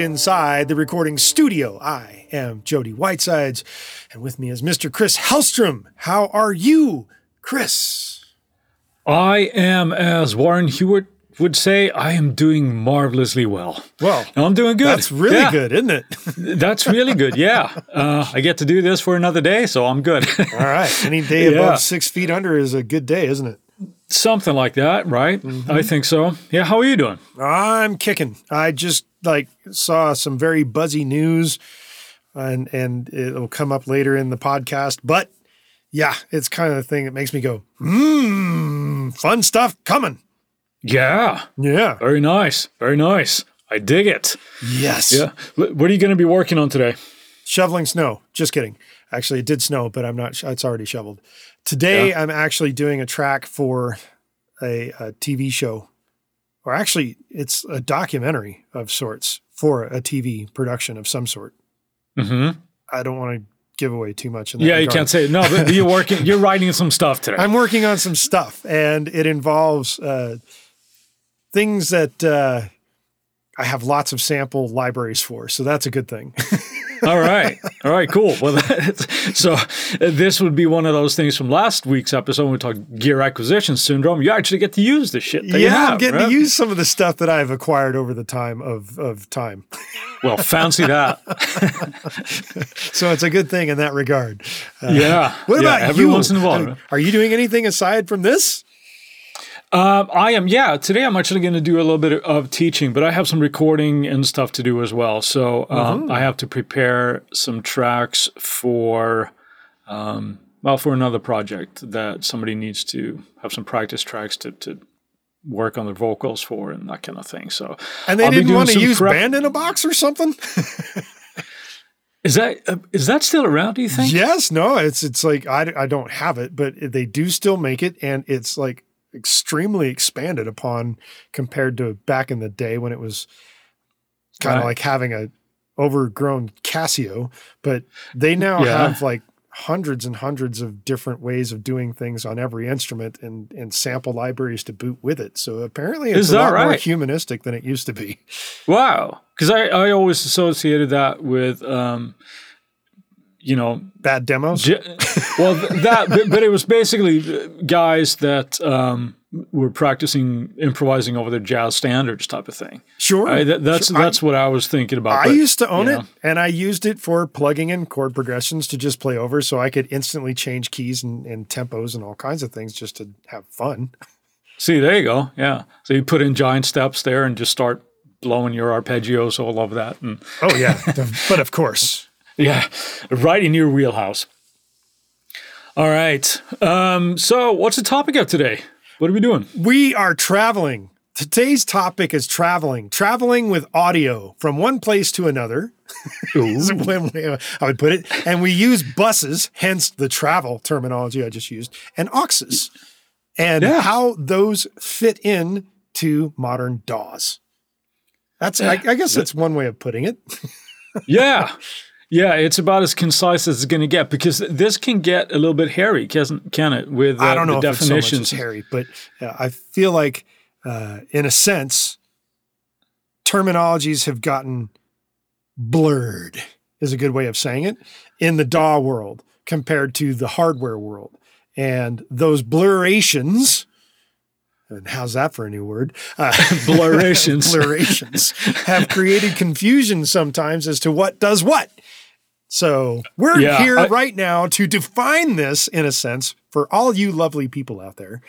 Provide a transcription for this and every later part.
inside the recording studio. I am Jody Whitesides, and with me is Mr. Chris Hellstrom. How are you, Chris? I am, as Warren Hewitt would say, I am doing marvelously well. Well, I'm doing good. That's really Yeah. good, isn't it? That's really good. Yeah. Uh, I get to do this for another day, so I'm good. All right. Any day Yeah. above six feet under is a good day, isn't it? Something like that, right? Mm-hmm. I think so. Yeah. How are you doing? I'm kicking. I just like saw some very buzzy news, and and it'll come up later in the podcast. But yeah, it's kind of the thing that makes me go, mmm, fun stuff coming. Yeah. Yeah. Very nice. Very nice. I dig it. Yes. Yeah. What are you going to be working on today? Shoveling snow. Just kidding. Actually, it did snow, but I'm not. It's already shoveled. Today, I'm actually doing a track for a, a TV show, or actually, it's a documentary of sorts for a TV production of some sort. hmm I don't want to give away too much. In that Yeah, you can't say no, but you're working. You're writing some stuff today. I'm working on some stuff, and it involves uh, things that uh, I have lots of sample libraries for. So that's a good thing. All right. All right. Cool. Well, so uh, this would be one of those things from last week's episode when we talked gear acquisition syndrome. You actually get to use the shit. That you yeah, have, I'm getting right? to use some of the stuff that I've acquired over the time of of time. Well, fancy that. So it's a good thing in that regard. Uh, yeah. What Yeah, about you? once in a while? Are, are you doing anything aside from this? Um, I am. Yeah. Today I'm actually going to do a little bit of teaching, but I have some recording and stuff to do as well. So um, Mm-hmm. I have to prepare some tracks for. Um, well, for another project that somebody needs to have some practice tracks to, to work on their vocals for and that kind of thing. So, And they I'll didn't want to use prep- band in a box or something? Is that uh, is that still around? Do you think? yes, no, it's it's like I, I don't have it, but they do still make it, and it's like extremely expanded upon compared to back in the day when it was kind of Right. like having a overgrown Casio. But they now Yeah. have like hundreds and hundreds of different ways of doing things on every instrument and and sample libraries to boot with it. So apparently, it's Is a lot more humanistic than it used to be. Wow. Because I, I always associated that with, um, you know, Bad demos. j- well, that, but, but it was basically uh, guys that um, were practicing improvising over their jazz standards type of thing. Sure, I, that, that's Sure. I- that's what I was thinking about. I but, used to own it know. and I used it for plugging in chord progressions to just play over so I could instantly change keys and, and tempos and all kinds of things just to have fun. See, there you go. Yeah. So you put in giant steps there and just start blowing your arpeggios all over that. And Oh, yeah. but of course. Yeah, right in your wheelhouse. All right. Um, so, what's the topic of today? What are we doing? We are traveling. Today's topic is traveling, traveling with audio from one place to another. is one way I would put it. And we use buses, hence the travel terminology I just used, and auxes, and Yeah. how those fit in to modern DAWs. That's, I, I guess that's one way of putting it. yeah. Yeah, it's about as concise as it's going to get because this can get a little bit hairy, can can it? With uh, I don't know the if it's so definitions. Harry, but uh, I feel like, uh, in a sense, terminologies have gotten blurred. Is a good way of saying it in the DAW world compared to the hardware world, and those blurrations. And how's that for a new word? Uh, Blurations. blurations have created confusion sometimes as to what does what. So we're Yeah, here I- right now to define this in a sense for all you lovely people out there.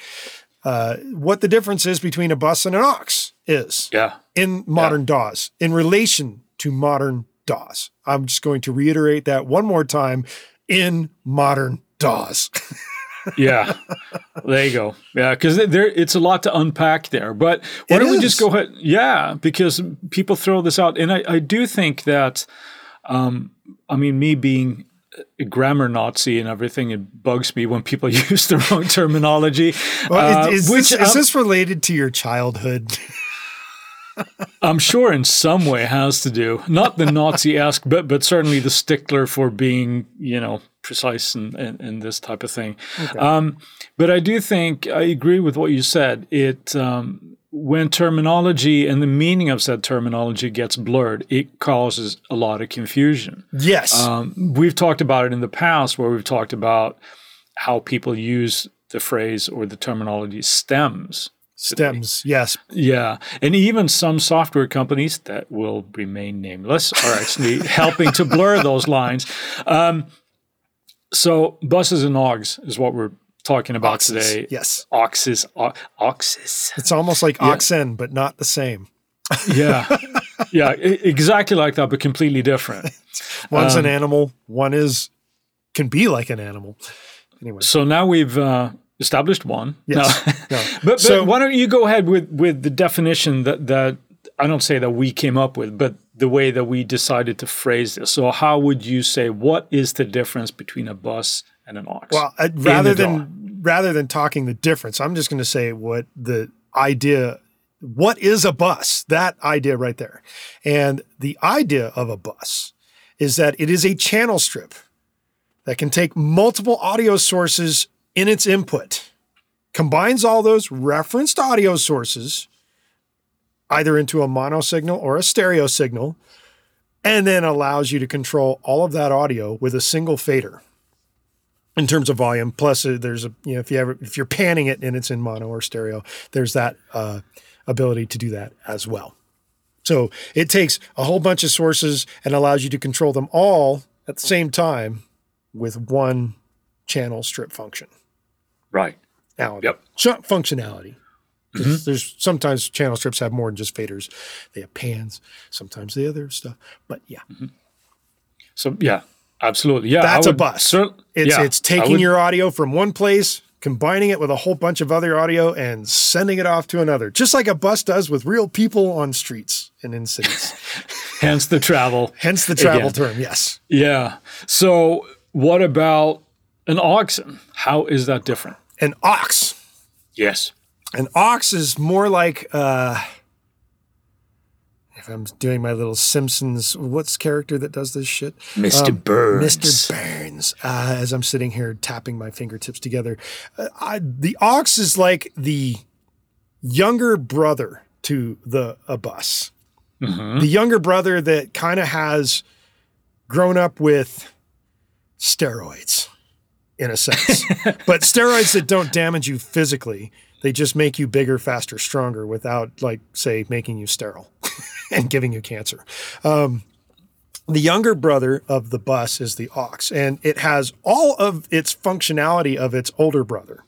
Uh, what the difference is between a bus and an aux is Yeah. in modern DAWs in relation to modern DAWs. I'm just going to reiterate that one more time in modern DAWs. Yeah. there you go. Yeah, because there it's a lot to unpack there. But why It don't we just go ahead? Yeah, because people throw this out, and I, I do think that, um, I mean, me being a grammar Nazi and everything, it bugs me when people use the wrong terminology. Well, uh, is, is which this, is this related to your childhood? I'm sure in some way has to do not the Nazi-esque, but but certainly the stickler for being you know precise and and, and this type of thing. Um, but I do think I agree with what you said. It um, when terminology and the meaning of said terminology gets blurred, it causes a lot of confusion. Yes. Um, we've talked about it in the past where we've talked about how people use the phrase or the terminology stems. Stems, yes. Yeah. And even some software companies that will remain nameless are actually helping to blur those lines. Um, so, buses and OGs is what we're talking about today. Yes. Auxes, o- auxes. It's almost like Yeah. oxen, but not the same. Yeah. yeah. Exactly like that, but completely different. One's Um, an animal, one is can be like an animal. Anyway. So now we've uh, established one. Yes. No. No. But, but So- why don't you go ahead with, with the definition that, that I don't say that we came up with, but the way that we decided to phrase this. So how would you say what is the difference between a bus and an? Well, uh, rather the than rather than talking the difference, I'm just going to say what the idea. What is a bus? That idea right there, and the idea of a bus is that it is a channel strip that can take multiple audio sources in its input, combines all those referenced audio sources either into a mono signal or a stereo signal, and then allows you to control all of that audio with a single fader in terms of volume. Plus, uh, there's a you know if you ever if you're panning it and it's in mono or stereo, there's that uh, ability to do that as well. So it takes a whole bunch of sources and allows you to control them all at the same time with one channel strip function. right. Now, Yep. functionality. 'Cause There's sometimes channel strips have more than just faders. They have pans, sometimes the other stuff. But yeah, So yeah, absolutely. Yeah. I That's a bus. cer- It's yeah, it's taking would- your audio from one place, combining it with a whole bunch of other audio, and sending it off to another, just like a bus does with real people on streets and in cities. hence the travel. Hence the travel Again. term. Yes. Yeah. So what about an oxen? How is that different? An aux. Yes. An ox is more like uh if I'm doing my little Simpsons, what's character that does this shit? Mr. Burns. Mr. Burns, uh, as I'm sitting here tapping my fingertips together. Uh, I, the aux is like the younger brother to the a bus. The younger brother that kind of has grown up with steroids in a sense, but steroids that don't damage you physically. They just make you bigger, faster, stronger without, like, say, making you sterile and giving you cancer. Um, the younger brother of the bus is the aux, and it has all of its functionality of its older brother.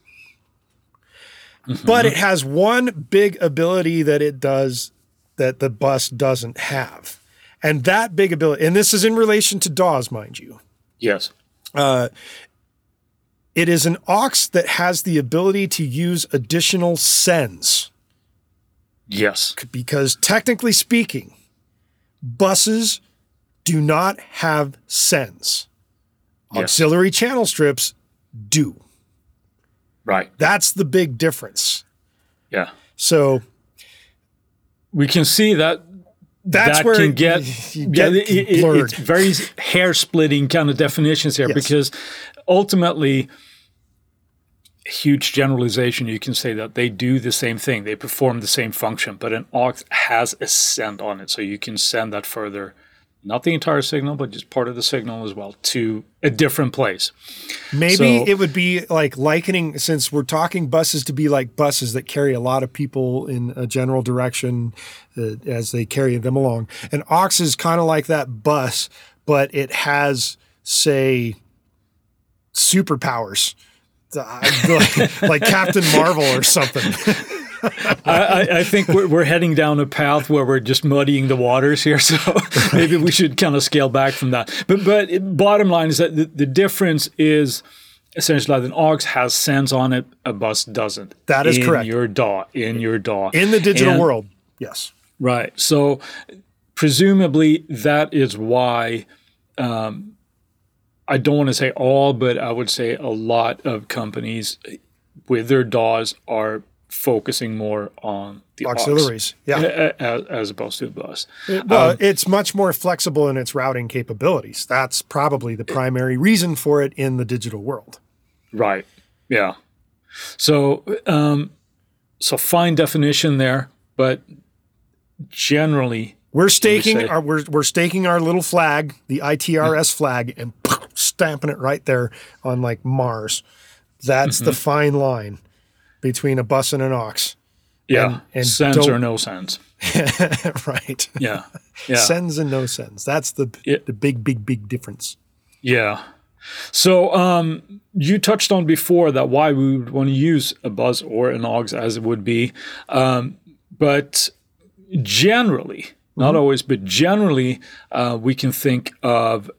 But it has one big ability that it does that the bus doesn't have. And that big ability, and this is in relation to DAWs, mind you, Yes. it is an aux that has the ability to use additional sends. Yes. because technically speaking, buses do not have sends. Yes. Auxiliary channel strips do. Right. That's the big difference. Yeah. So We can see that that's that where can it- get, you yeah, get it- it- blurred. it's very hair splitting kind of definitions here Yes. because ultimately huge generalization you can say that they do the same thing they perform the same function but an aux has a send on it so you can send that further not the entire signal but just part of the signal as well to a different place Maybe So- it would be like likening, since we're talking buses, to be like buses that carry a lot of people in a general direction uh, as they carry them along. An aux is kind of like that bus, but it has, say, superpowers. Uh, like, like Captain Marvel or something. I, I, think we're, we're heading down a path where we're just muddying the waters here. So maybe we should kind of scale back from that. But but bottom line is that the, the difference is essentially that an aux has sends on it, a bus doesn't. That is correct. in correct. your DAW, in your DAW. In the digital And- world, yes. Right. So presumably that is why um, I don't want to say all, but I would say a lot of companies with their DAWs are focusing more on the aux Auxiliaries. Yeah. a- a- as opposed to the bus. Well, Um, it's much more flexible in its routing capabilities. That's probably the primary reason for it in the digital world. Right. Yeah. So, um, so fine definition there. but generally, We're staking say- our we're, we're staking our little flag, the ITRS flag, and stamping it right there on like Mars. That's Mm-hmm. the fine line between a bus and an aux. yeah, And- and sends or no sends. right. Yeah, yeah. Sends and no sends. That's the Yeah. the big, big, big difference. Yeah. So um, you touched on before that why we would want to use a bus or an aux as it would be, um, but generally, not always, but generally, uh, we can think of,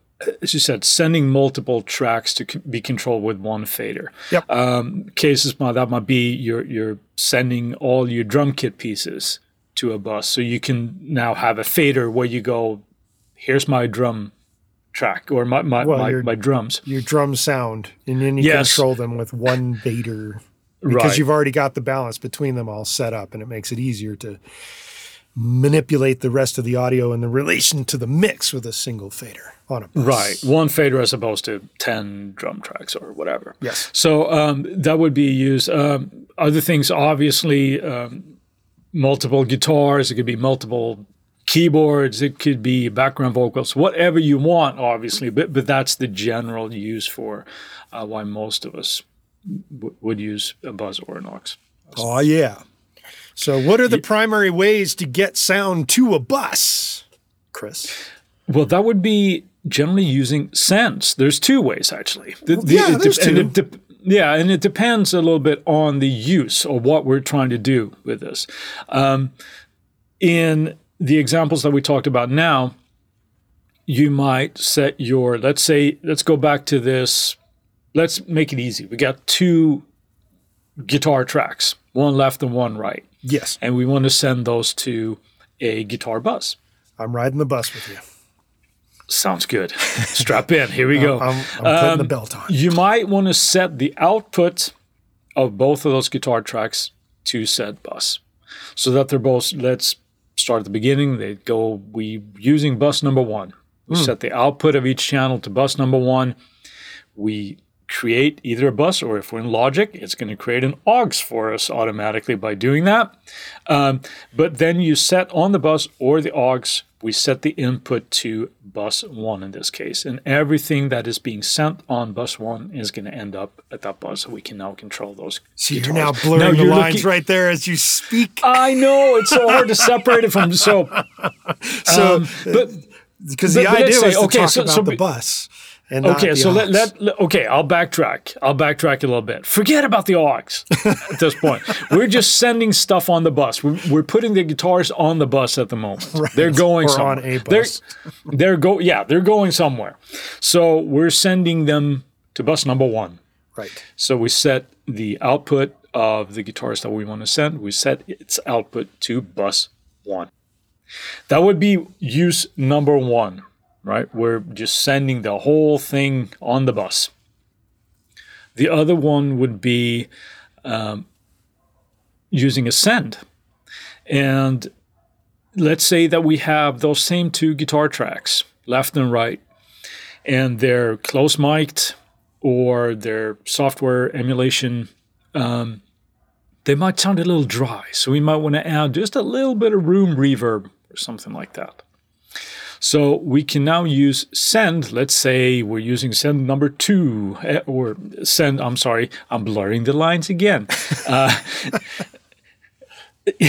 as you said, sending multiple tracks to be controlled with one fader. Yep. Um, cases that might be you're you're sending all your drum kit pieces to a bus, so you can now have a fader where you go, here's my drum track or my my, Well, my, you're- my drums. Your drum sound, and then you Yes. control them with one fader because Right. you've already got the balance between them all set up, and it makes it easier to manipulate the rest of the audio in the relation to the mix with a single fader on a bus. Right, one fader as opposed to ten drum tracks or whatever. Yes. So um, that would be used. Um, other things, obviously, um, multiple guitars. It could be multiple keyboards. It could be background vocals. Whatever you want, obviously. But but that's the general use for uh, why most of us w- would use a bus or an aux. Oh yeah. So, what are the primary ways to get sound to a bus, Chris? Well, that would be generally using sends. There's two ways actually. The- yeah, there's and two. it dep- yeah, and it depends a little bit on the use or what we're trying to do with this. Um, in the examples that we talked about now, you might set your, let's say, let's go back to this. Let's make it easy. We got two guitar tracks, one left and one right, Yes, and we want to send those to a guitar bus. I'm riding the bus with you. Sounds good. Strap in. Here we go. I'm, I'm putting Um, the belt on. You might want to set the output of both of those guitar tracks to said bus so that they're both, let's start at the beginning. They go, we using bus number one. We set the output of each channel to bus number one. We create either a bus or if we're in Logic, it's going to create an aux for us automatically by doing that. Um, but then you set on the bus or the aux, we set the input to bus one in this case. And everything that is being sent on bus one is going to end up at that bus. So we can now control those. See, you're now blurring the you're lines looking- right there as you speak. I know it's so hard to separate it from so. So, um, but because the but idea say- was to okay, talk so- about so the bus and Okay, so let, let, let- okay, I'll backtrack. I'll backtrack a little bit. Forget about the aux at this point. We're just sending stuff on the bus. We're, we're putting the guitars on the bus at the moment. They're going Or somewhere. on a They're, bus. they're go yeah, they're going somewhere. So we're sending them to bus number 1. right. So we set the output of the guitars that we want to send. We set its output to bus 1. That would be use number 1 right? We're just sending the whole thing on the bus. The other one would be um, using a send. And let's say that we have those same two guitar tracks, left and right, and they're close mic'd or they're software emulation. Um, they might sound a little dry. So we might want to add just a little bit of room reverb or something like that. So we can now use send. Let's say we're using send number two, eh, or send. I'm sorry, I'm blurring the lines again. Uh,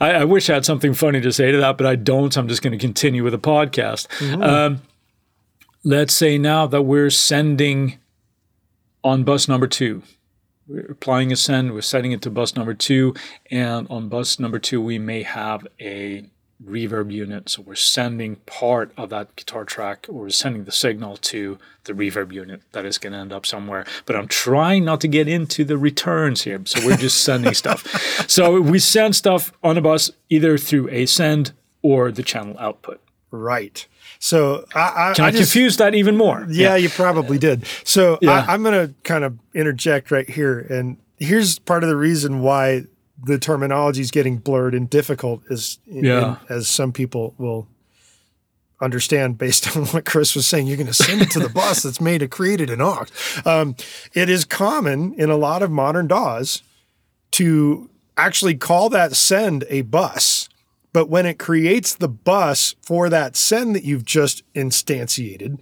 I, I wish I had something funny to say to that, but I don't. So I'm just going to continue with the podcast. Um, let's say now that we're sending on bus number two. We're applying a send, we're setting it to bus number two, and on bus number two, we may have a reverb unit. So we're sending part of that guitar track or we're sending the signal to the reverb unit that is going to end up somewhere. But I'm trying not to get into the returns here. So we're just sending stuff. So we send stuff on a bus either through a send or the channel output. Right. So I, I, Can I, I just, confuse that even more? Yeah, you probably did. So Yeah. I, I'm going to kind of interject right here, and here's part of the reason why the terminology is getting blurred and difficult, is Yeah. as some people will understand based on what Chris was saying. You're going to send it to the bus that's made it created in aux. Um, it is common in a lot of modern DAWs to actually call that send a bus. But when it creates the bus for that send that you've just instantiated,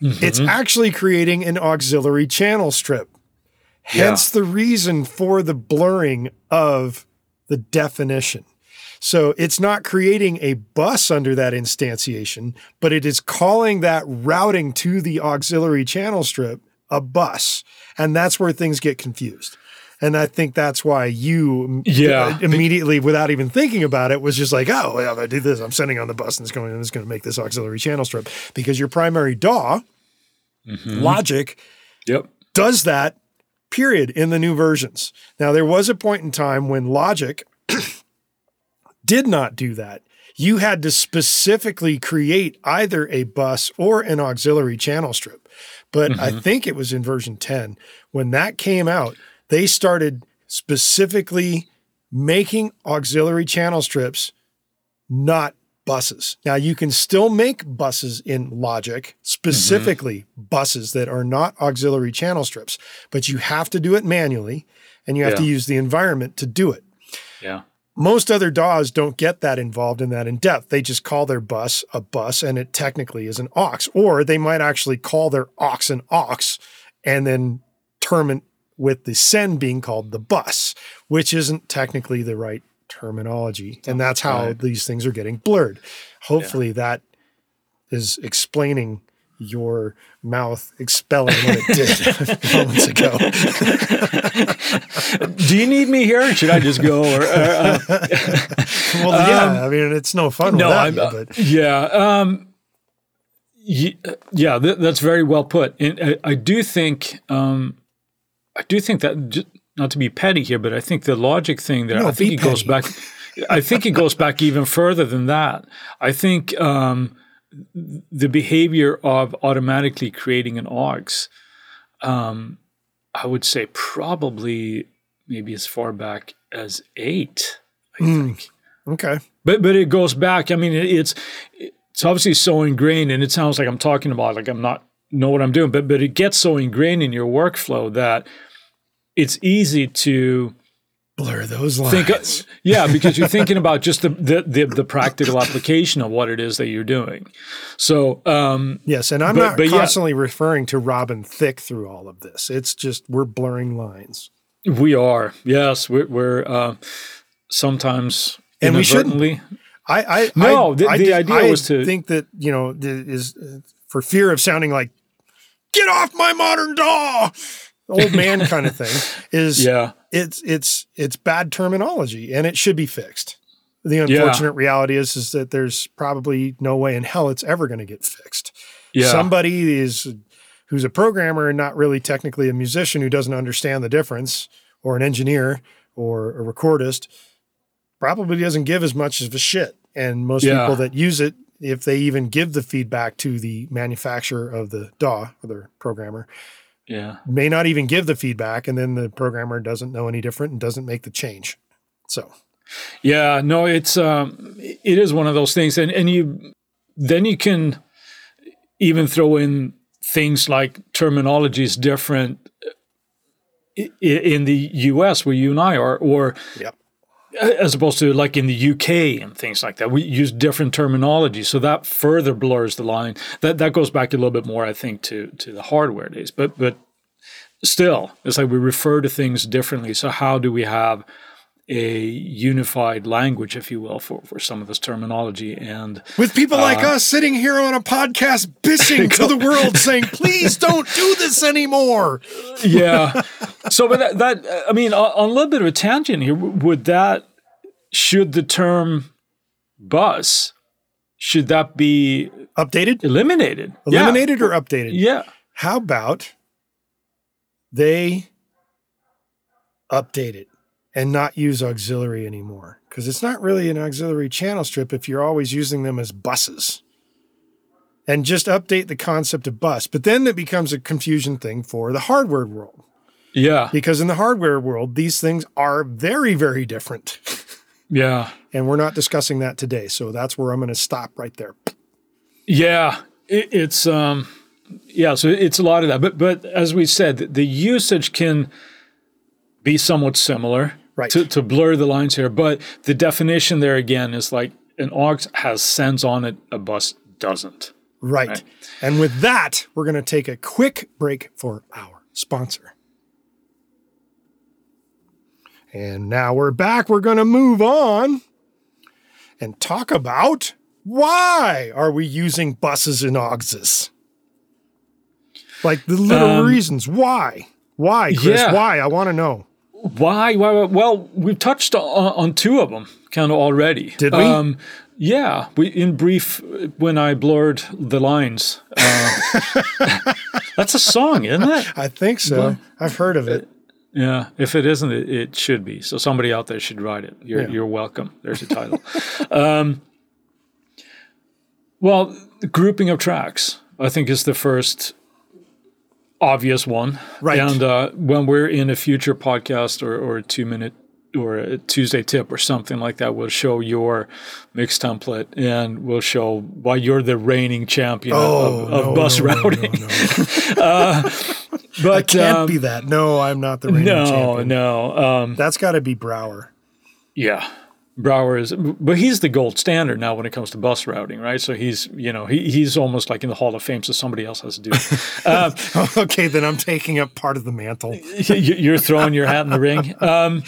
mm-hmm. it's actually creating an auxiliary channel strip. Hence yeah. the reason for the blurring of the definition. So it's not creating a bus under that instantiation, but it is calling that routing to the auxiliary channel strip a bus. And that's where things get confused. And I think that's why you yeah. immediately, without even thinking about it, was just like, oh, well, if I do this, I'm sending on the bus and it's going, and it's going to make this auxiliary channel strip because your primary DAW mm-hmm. logic yep. does that, period, in the new versions. Now, there was a point in time when logic did not do that. You had to specifically create either a bus or an auxiliary channel strip. But mm-hmm. I think it was in version 10 when that came out, they started specifically making auxiliary channel strips not buses. Now you can still make buses in Logic, specifically mm-hmm. buses that are not auxiliary channel strips, but you have to do it manually and you have yeah. to use the environment to do it. Yeah. Most other DAWs don't get that involved in that in depth. They just call their bus a bus and it technically is an aux, or they might actually call their aux an aux and then term it with the send being called the bus, which isn't technically the right terminology. And that's how right. these things are getting blurred. Hopefully yeah. that is explaining your mouth expelling what it did moments ago. Do you need me here? Or should I just go? Or, uh, uh, well, yeah. Um, I mean, it's no fun. No, I'm, uh, but. yeah. Um, yeah, th- that's very well put. And I, I do think, um, I do think that not to be petty here, but I think the logic thing there, no, I think it petty. goes back. I think it goes back even further than that. I think um, the behavior of automatically creating an aux, um, I would say probably maybe as far back as eight. I mm. think. Okay. But but it goes back. I mean, it, it's it's obviously so ingrained, and it sounds like I'm talking about like I'm not know what I'm doing, but but it gets so ingrained in your workflow that it's easy to blur those lines. Think, yeah, because you're thinking about just the, the, the the practical application of what it is that you're doing. So um, yes, and I'm but, not but constantly yeah. referring to Robin Thicke through all of this. It's just we're blurring lines. We are yes, we're, we're uh, sometimes and we shouldn't. I, I no. I, the, I, the idea was to think that you know is for fear of sounding like get off my modern DAW old man kind of thing is yeah it's it's it's bad terminology and it should be fixed the unfortunate yeah. reality is is that there's probably no way in hell it's ever going to get fixed yeah. somebody is who's a programmer and not really technically a musician who doesn't understand the difference or an engineer or a recordist probably doesn't give as much of a shit and most yeah. people that use it if they even give the feedback to the manufacturer of the DAW or the programmer yeah. may not even give the feedback and then the programmer doesn't know any different and doesn't make the change. So. Yeah no it's um it is one of those things and and you then you can even throw in things like terminology is different in the US where you and I are or yep as opposed to like in the UK and things like that. We use different terminology, so that further blurs the line. That that goes back a little bit more, I think, to to the hardware days. But but still, it's like we refer to things differently. So how do we have a unified language, if you will, for, for some of this terminology. And with people uh, like us sitting here on a podcast bissing to the world saying, please don't do this anymore. yeah. So, but that, that, I mean, on, on a little bit of a tangent here, would that, should the term bus, should that be updated? Eliminated. Eliminated yeah. or updated? Yeah. How about they update it? And not use auxiliary anymore because it's not really an auxiliary channel strip if you're always using them as buses. And just update the concept of bus. But then it becomes a confusion thing for the hardware world. Yeah. Because in the hardware world, these things are very, very different. yeah. And we're not discussing that today. So that's where I'm going to stop right there. Yeah. It, it's, um, yeah, so it's a lot of that. But, but as we said, the usage can be somewhat similar Right. to, to blur the lines here. But the definition there again is like an aux has sends on it, a bus doesn't. Right. Right. And with that, we're going to take a quick break for our sponsor. And now we're back. We're going to move on and talk about why are we using buses and auxes? Like the little Um, reasons. Why? Why, Chris? yeah. Why? I want to know. Why? Well, well we've touched on, on two of them kind of already. Did we? Um, yeah, we in brief when I blurred the lines. Uh, that's a song, isn't it? I think so. Well- I've heard of it. Yeah, if it isn't, it, it should be. So somebody out there should write it. You're Yeah. you're welcome. There's a title. um, well, grouping of tracks, I think, is the first obvious one. Right. And uh, when we're in a future podcast or, or a two minute or a Tuesday tip or something like that, we'll show your mix template and we'll show why you're the reigning champion Oh, of, of no, bus no, no, no, routing. no. uh, but I can't um, be that. No, I'm not the reigning no, champion. no. Um, That's got to be Brauer. Yeah. Brauer is, but he's the gold standard now when it comes to bus routing, right? So he's, you know, he, he's almost like in the Hall of Fame, so somebody else has to do it. Uh, okay, then I'm taking up part of the mantle. you- you're throwing your hat in the ring. Um,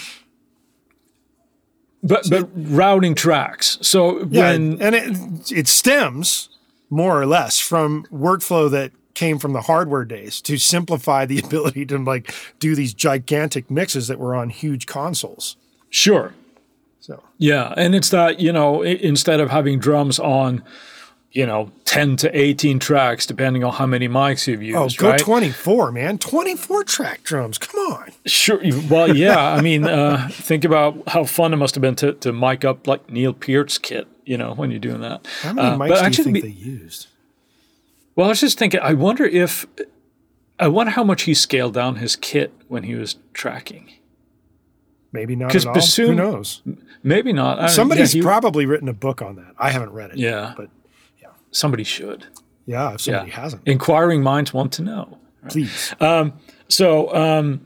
but but routing tracks. So Yeah, when and it it stems more or less from workflow that came from the hardware days to simplify the ability to like do these gigantic mixes that were on huge consoles. sure, So yeah, and it's that you know instead of having drums on, you know, ten to eighteen tracks depending on how many mics you've used, oh, go right? 24, man, 24 track drums. Come on. Sure. Well, yeah. I mean, uh, think about how fun it must have been to, to mic up like Neil Peart's kit, you know, when you're doing that. How many Uh, mics do you actually think be- they used? Well, I was just thinking, I wonder if, I wonder how much he scaled down his kit when he was tracking. Maybe not because bassoon- Who knows? Maybe not. I Somebody's yeah, he- probably written a book on that. I haven't read it. Yeah. but yeah, somebody should. yeah, if somebody Yeah. hasn't, Inquiring minds want to know. please. So, um,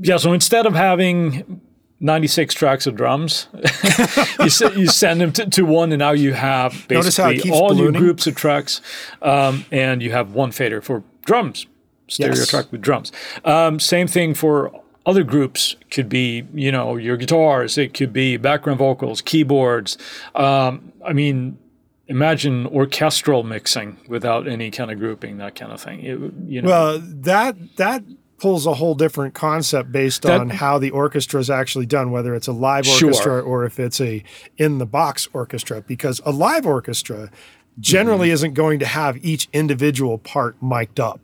yeah, so instead of having 96 tracks of drums, you, you send them to, to one, and now you have Notice how it basically all your groups of tracks, um, and you have one fader for drums, stereo Yes. track with drums. Um, same thing for other groups. Could be, you know, your guitars. It could be background vocals, keyboards. Um, I mean, imagine orchestral mixing without any kind of grouping, that kind of thing. It, you know, Well, that that pulls a whole different concept based That- on how the orchestra is actually done, whether it's a live Sure. orchestra or if it's a in the box orchestra. Because a live orchestra generally Mm-hmm. isn't going to have each individual part mic'd up.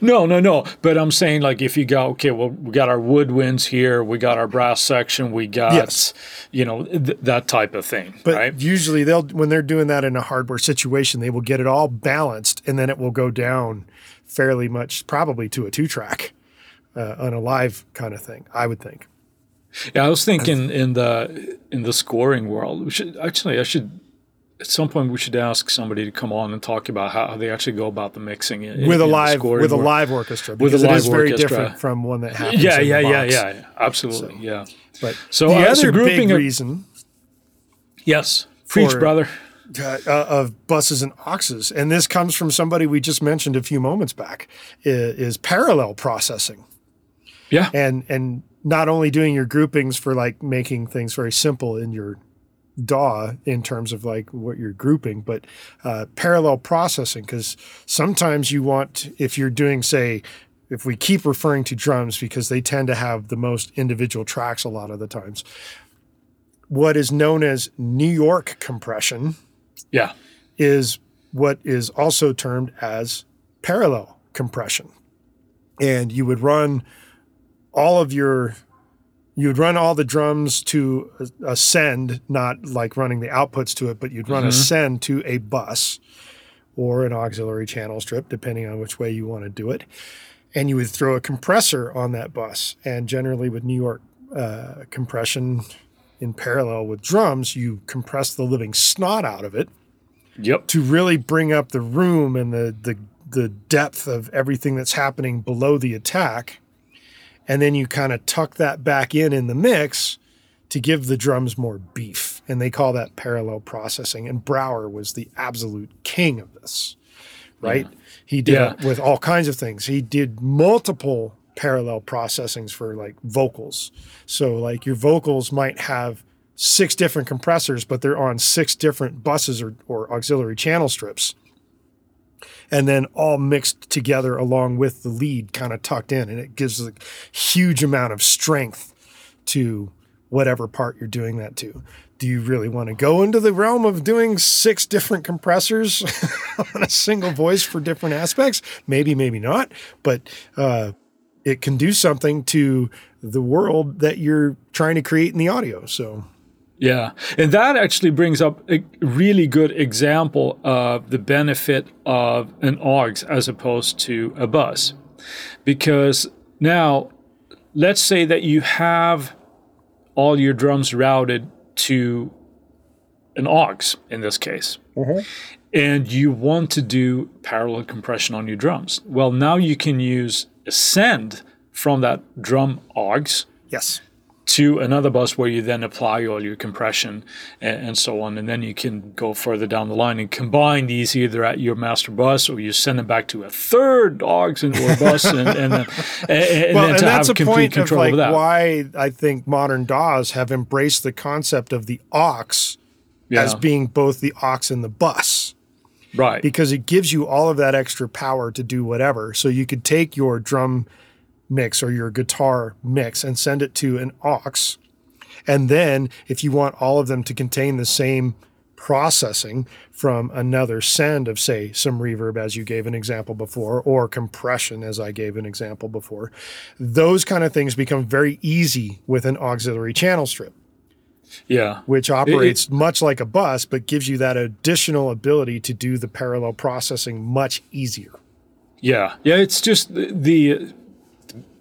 No, no, no. But I'm saying like if you go, okay, well, we got our woodwinds here, we got our brass section, we got, Yes. you know, th- that type of thing, But right? usually they'll when they're doing that in a hardware situation, they will get it all balanced and then it will go down fairly much, probably to a two track uh, on a live kind of thing. I would think. Yeah, I was thinking in the in the scoring world, we should actually, I should. At some point, we should ask somebody to come on and talk about how they actually go about the mixing in, With a live with a live orchestra With a because it is live very orchestra. different from one that happens. Yeah, yeah, yeah, yeah, yeah, absolutely, yeah. But So, the uh, so other grouping big of- reason Yes, preach, For- brother. uh, uh, of buses and auxes and this comes from somebody we just mentioned a few moments back, i- is, parallel processing, Yeah, and and not only doing your groupings for like making things very simple in your DAW in terms of like what you're grouping, but uh, parallel processing because sometimes you want if you're doing say. If we keep referring to drums because they tend to have the most individual tracks a lot of the times, what is known as New York compression yeah, is what is also termed as parallel compression. And you would run all of your you would run all the drums to a, send, not like running the outputs to it, but you'd run a send to a bus or an auxiliary channel strip, depending on which way you want to do it. And you would throw a compressor on that bus. And generally, with New York uh, compression in parallel with drums, you compress the living snot out of it yep, to really bring up the room and the the the depth of everything that's happening below the attack and then you kind of tuck that back in in the mix to give the drums more beef. And they call that parallel processing. And Brauer was the absolute king of this, right? Yeah. He did yeah. it with all kinds of things. He did multiple parallel processings for like vocals. So, like, your vocals might have six different compressors, but they're on six different buses or, or auxiliary channel strips and then all mixed together along with the lead kind of tucked in and it gives a huge amount of strength to whatever part you're doing that to. Do you really want to go into the realm of doing six different compressors on a single voice for different aspects? Maybe maybe not but uh, it can do something to the world that you're trying to create in the audio so yeah, and that actually brings up a really good example of the benefit of an AUX as opposed to a bus. Because now, let's say that you have all your drums routed to an AUX in this case, mm-hmm. and you want to do parallel compression on your drums. Well, now you can use a send from that drum AUX. Yes to another bus where you then apply all your compression and, and, so on. And then you can go further down the line and combine these either at your master bus or you send them back to a third AUX or bus and, and, then, and, well, then to have complete control of, like that. Why I think modern DAWs have embraced the concept of the AUX yeah. as being both the AUX and the bus. Right. Because it gives you all of that extra power to do whatever. So you could take your drum mix or your guitar mix and send it to an aux. And then if you want all of them to contain the same processing from another send of say some reverb as you gave an example before or compression as I gave an example before those kind of things become very easy with an auxiliary channel strip. Yeah. Which operates it, it, much like a bus but gives you that additional ability to do the parallel processing much easier. Yeah. Yeah it's just the, the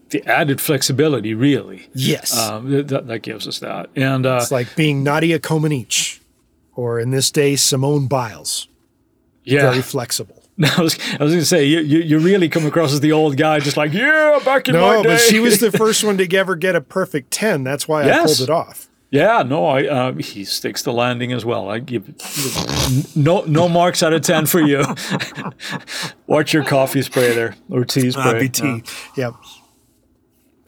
the added flexibility, really. Yes, um, that, that gives us that, and uh, it's like being Nadia Comaneci, or in this day Simone Biles. Yeah, very flexible. I was, I was going to say you, you, you really come across as the old guy, just like yeah, back in no, my day. No, but she was the first one to ever get a perfect ten. That's why yes. I pulled it off. Yeah, no, I uh, he sticks the landing as well. I give no no marks out of ten for you. Watch your coffee spray there or tea spray. Uh, be tea. Uh, yep.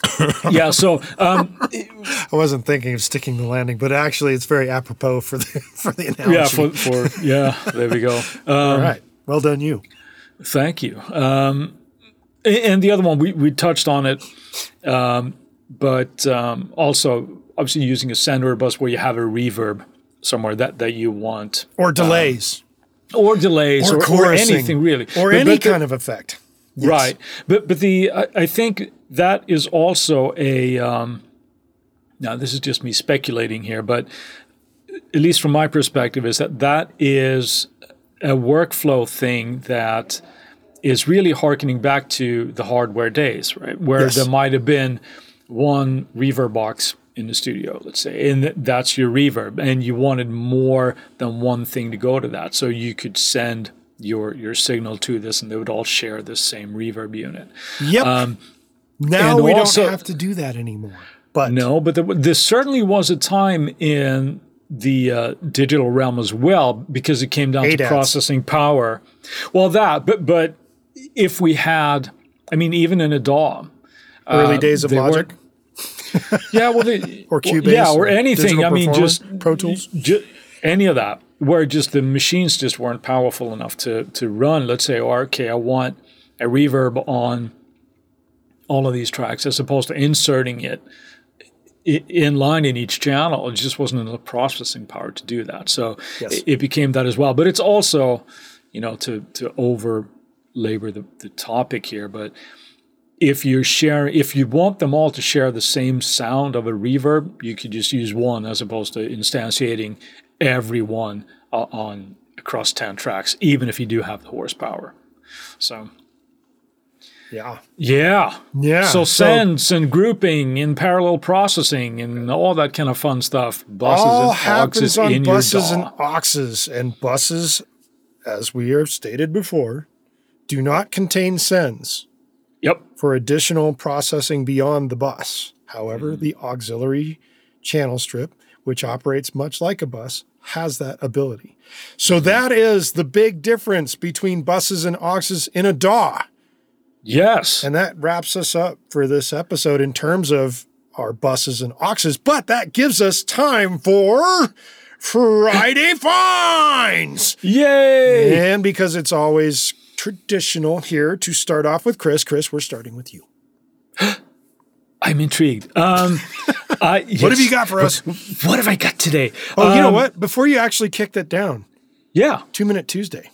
yeah, so um, I wasn't thinking of sticking the landing, but actually, it's very apropos for the for the analogy. Yeah, for, for yeah, there we go. Um, All right, well done, you. Thank you. Um, and the other one we we touched on it, um, but um, also obviously using a sender bus where you have a reverb somewhere that that you want or um, delays. or delays, or, or, or anything really, or but, any but kind of effect, yes. right? But but the I, I think that is also a. Um, now, this is just me speculating here, but at least from my perspective, is that that is a workflow thing that is really harkening back to the hardware days, right? Where yes. there might have been one reverb box in the studio, let's say, and that's your reverb, and you wanted more than one thing to go to that, so you could send your your signal to this, and they would all share this same reverb unit. Yep. Um, now and we also, don't have to do that anymore. But no, but there, there certainly was a time in the uh, digital realm as well because it came down ADATs. to processing power. Well, that, but but if we had, I mean, even in a DAW, early uh, days of Logic. yeah, well, they, or Cubase, yeah, or anything. I mean, just Pro Tools, just, any of that, where just the machines just weren't powerful enough to to run. Let's say, oh, okay, I want a reverb on all of these tracks as opposed to inserting it in line in each channel. It just wasn't enough processing power to do that. So yes. it, became that as well. But it's also, you know, to to over labor the, the topic here, but if you're sharing if you want them all to share the same sound of a reverb, you could just use one as opposed to instantiating every one uh, on across 10 tracks, even if you do have the horsepower. So yeah. Yeah. Yeah. So, sends and grouping and parallel processing and all that kind of fun stuff. Buses all and happens on buses and auxes and buses, as we have stated before, do not contain sends. Yep. For additional processing beyond the bus. However, mm. the auxiliary channel strip, which operates much like a bus, has that ability. So that is the big difference between buses and auxes in a DAW. Yes. And that wraps us up for this episode in terms of our buses and auxes, But that gives us time for Friday Finds. Yay! And because it's always traditional here to start off with Chris, Chris, we're starting with you. I'm intrigued. Um, I, yes. What have you got for us? What have I got today? Oh, you know Um, what? Before you actually kick that down, Yeah. two minute Tuesday.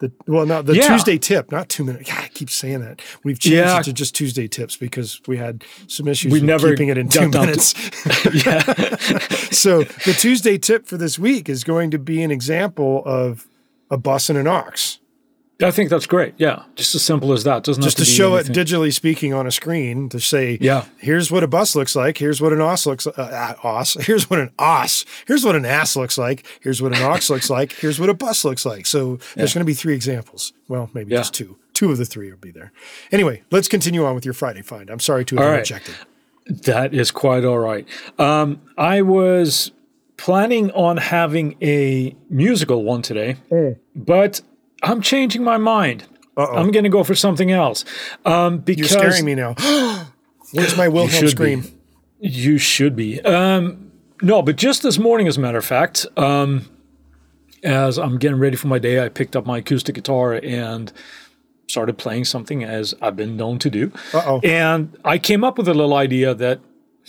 The well, not the Yeah. Tuesday tip, not two minute. Keep saying that. We've changed Yeah. it to just Tuesday tips because we had some issues We with never keeping it in two got down to- minutes. Yeah. so the Tuesday tip for this week is going to be an example of a bus and an aux. I think that's great. Yeah. Just as simple as that. Doesn't Just to to, show it digitally speaking on a screen to say, Yeah. here's what a bus looks like. Here's what an os looks uh, uh, os. Here's what an os. Here's what an ass looks like. Here's what an ox looks like. Here's what a bus looks like. So there's going to be three examples. Well, maybe Yeah. just two. Two of the three will be there. Anyway, let's continue on with your Friday find. I'm sorry to have All right. interjected. That is quite all right. Um, I was planning on having a musical one today, but I'm changing my mind. Uh-oh. I'm going to go for something else. Um, You're because scaring me now. Where's my Wilhelm should be. You should be. Um, no, but just this morning, as a matter of fact, um, as I'm getting ready for my day, I picked up my acoustic guitar and started playing something as I've been known to do. Uh-oh. And I came up with a little idea that,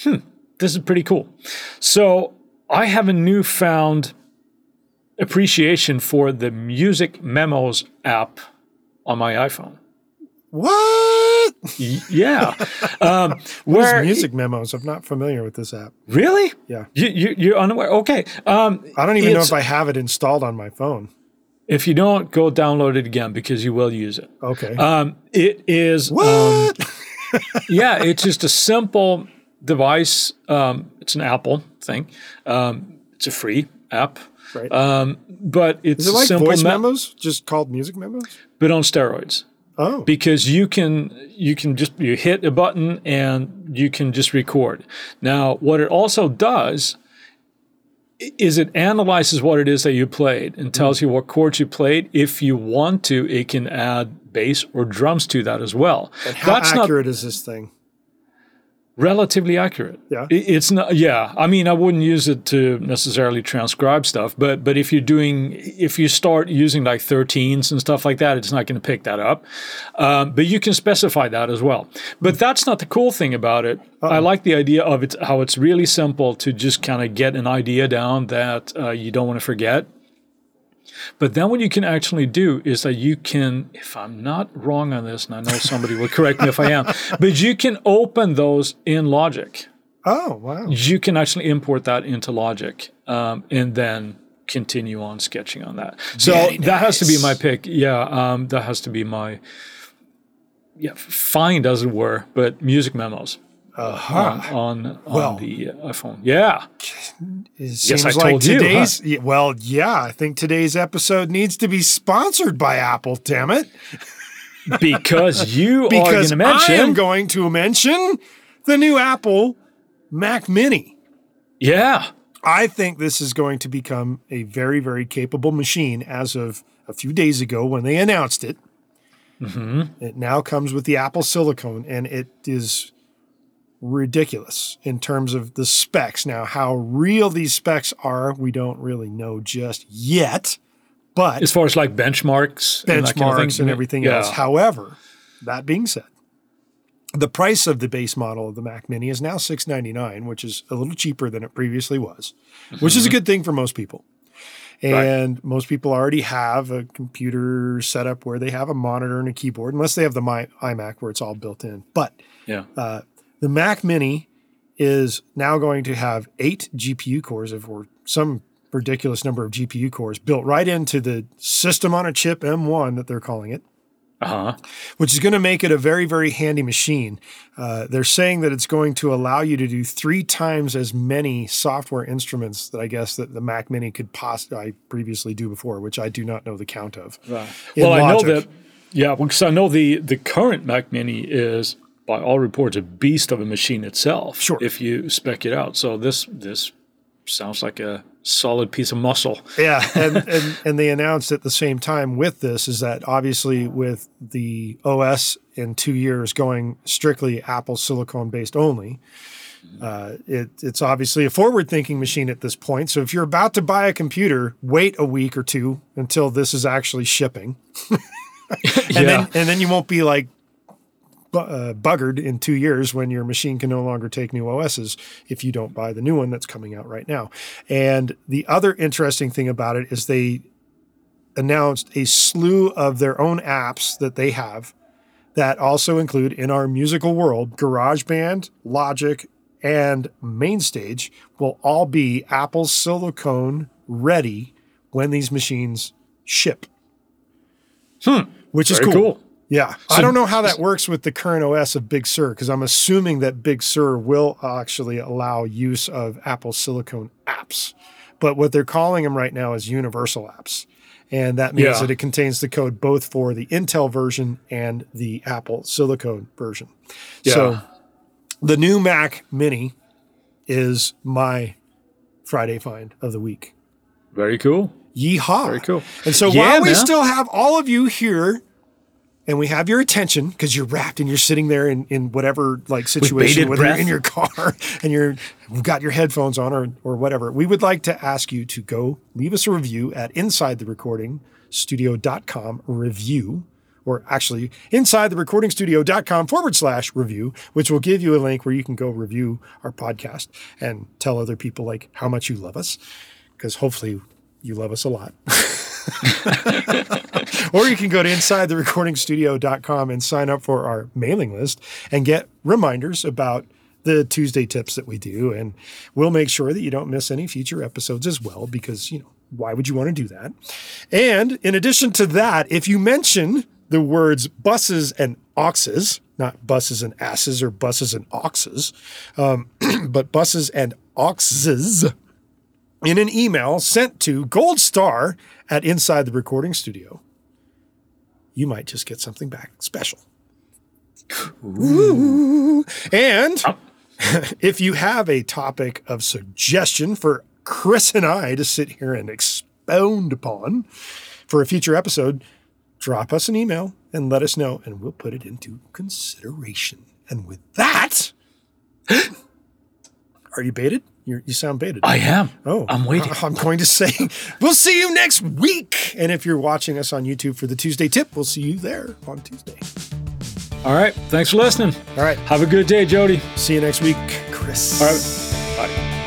hmm, this is pretty cool. So I have a newfound appreciation for the Music Memos app on my iPhone. What? Yeah. um, What is where music memos? I'm not familiar with this app. Really? Yeah. You, you, you're unaware? Okay. Um, I don't even know if I have it installed on my phone. If you don't, go download it again because you will use it. Okay. Um, it is. um, what? yeah, it's just a simple device. Um, it's an Apple thing. Um, it's a free app. right. Um, but it's is it like simple voice me- memos? Just called music memos? but on steroids. Oh. because you can you can just you hit a button and you can just record. Now, what it also does is it analyzes what it is that you played and mm-hmm. tells you what chords you played. If you want to, it can add bass or drums to that as well. And how That's not accurate is this thing? Relatively accurate. Yeah. It's not yeah, I mean I wouldn't use it to necessarily transcribe stuff, but but if you're doing if you start using like 13s and stuff like that, it's not going to pick that up. Um, but you can specify that as well. But that's not the cool thing about it. I like the idea of it how it's really simple to just kind of get an idea down that uh, you don't want to forget. But then what you can actually do is that you can, if I'm not wrong on this, and I know somebody will correct me if I am, but you can open those in Logic. Oh, wow. You can actually import that into Logic um, and then continue on sketching on that. So Very that has to be my pick. Yeah, um, that has to be my yeah find, as it were, but music memos Uh-huh. on on, Well. the iPhone. Yeah. It Yes, seems I like told you, huh? today's, well, yeah, I think today's episode needs to be sponsored by Apple, damn it. Because you are going Because to I am going to mention the new Apple Mac Mini. yeah. I think this is going to become a very, very capable machine as of a few days ago when they announced it. Mm-hmm. It now comes with the Apple Silicon and it is ridiculous in terms of the specs. Now, how real these specs are, we don't really know just yet, but As far as like benchmarks, and, benchmarks kind of and everything Yeah. else. However, that being said, the price of the base model of the Mac Mini is now six ninety nine, which is a little cheaper than it previously was, which is a mm-hmm. good thing for most people. And most people already have a computer setup where they have a monitor and a keyboard, unless they have the My, iMac where it's all built in. But Yeah. Uh, the Mac Mini is now going to have eight GPU cores, of or some ridiculous number of GPU cores built right into the system on a chip M1 that they're calling it, Uh huh. which is going to make it a very, very handy machine. Uh, they're saying that it's going to allow you to do three times as many software instruments that I guess that the Mac Mini could possibly previously do before, which I do not know the count of. in Well, I know that. Yeah, because I know the the current Mac Mini is by all reports a beast of a machine itself. Sure. If you spec it out, so this this sounds like a solid piece of muscle. Yeah, and, and and they announced at the same time with this is that obviously with the OS in two years going strictly Apple Silicon based only, uh, it, it's obviously a forward thinking machine at this point. So if you're about to buy a computer, wait a week or two until this is actually shipping, and yeah. then and then you won't be like bu- uh, buggered in two years when your machine can no longer take new OSs if you don't buy the new one that's coming out right now. And the other interesting thing about it is they announced a slew of their own apps that they have that also include in our musical world GarageBand, Logic, and MainStage will all be Apple Silicon ready when these machines ship. Hmm. Which is cool. cool. Yeah. I don't know how that works with the current OS of Big Sur because I'm assuming that Big Sur will actually allow use of Apple Silicon apps. But what they're calling them right now is universal apps. And that means Yeah. that it contains the code both for the Intel version and the Apple Silicon version. Yeah. So the new Mac Mini is my Friday find of the week. Very cool. Yeehaw. Very cool. And so Yeah, while we man. still have all of you here and we have your attention because you're wrapped and you're sitting there in, in whatever like situation, whether breath. you're in your car and you're you've got your headphones on or, or whatever, we would like to ask you to go leave us a review at inside the recording studio.com review or actually inside the recording studio.com forward slash review, which will give you a link where you can go review our podcast and tell other people like how much you love us. Because hopefully you love us a lot. or you can go to insidetherecordingstudio.com and sign up for our mailing list and get reminders about the Tuesday tips that we do. And we'll make sure that you don't miss any future episodes as well, because, you know, why would you want to do that? And in addition to that, if you mention the words buses and auxes, not buses and asses or buses and oxes, um, but buses and auxes, in an email sent to Gold Star at Inside the Recording Studio, you might just get something back special. Ooh. And oh. if you have a topic of suggestion for Chris and I to sit here and expound upon for a future episode, drop us an email and let us know, and we'll put it into consideration. And with that, are you bated? You're, you sound bated. I am. Oh, I'm waiting. I'm going to say we'll see you next week. And if you're watching us on YouTube for the Tuesday tip, we'll see you there on Tuesday. All right. Thanks for listening. All right. Have a good day, Jody. See you next week, Chris. All right. Bye.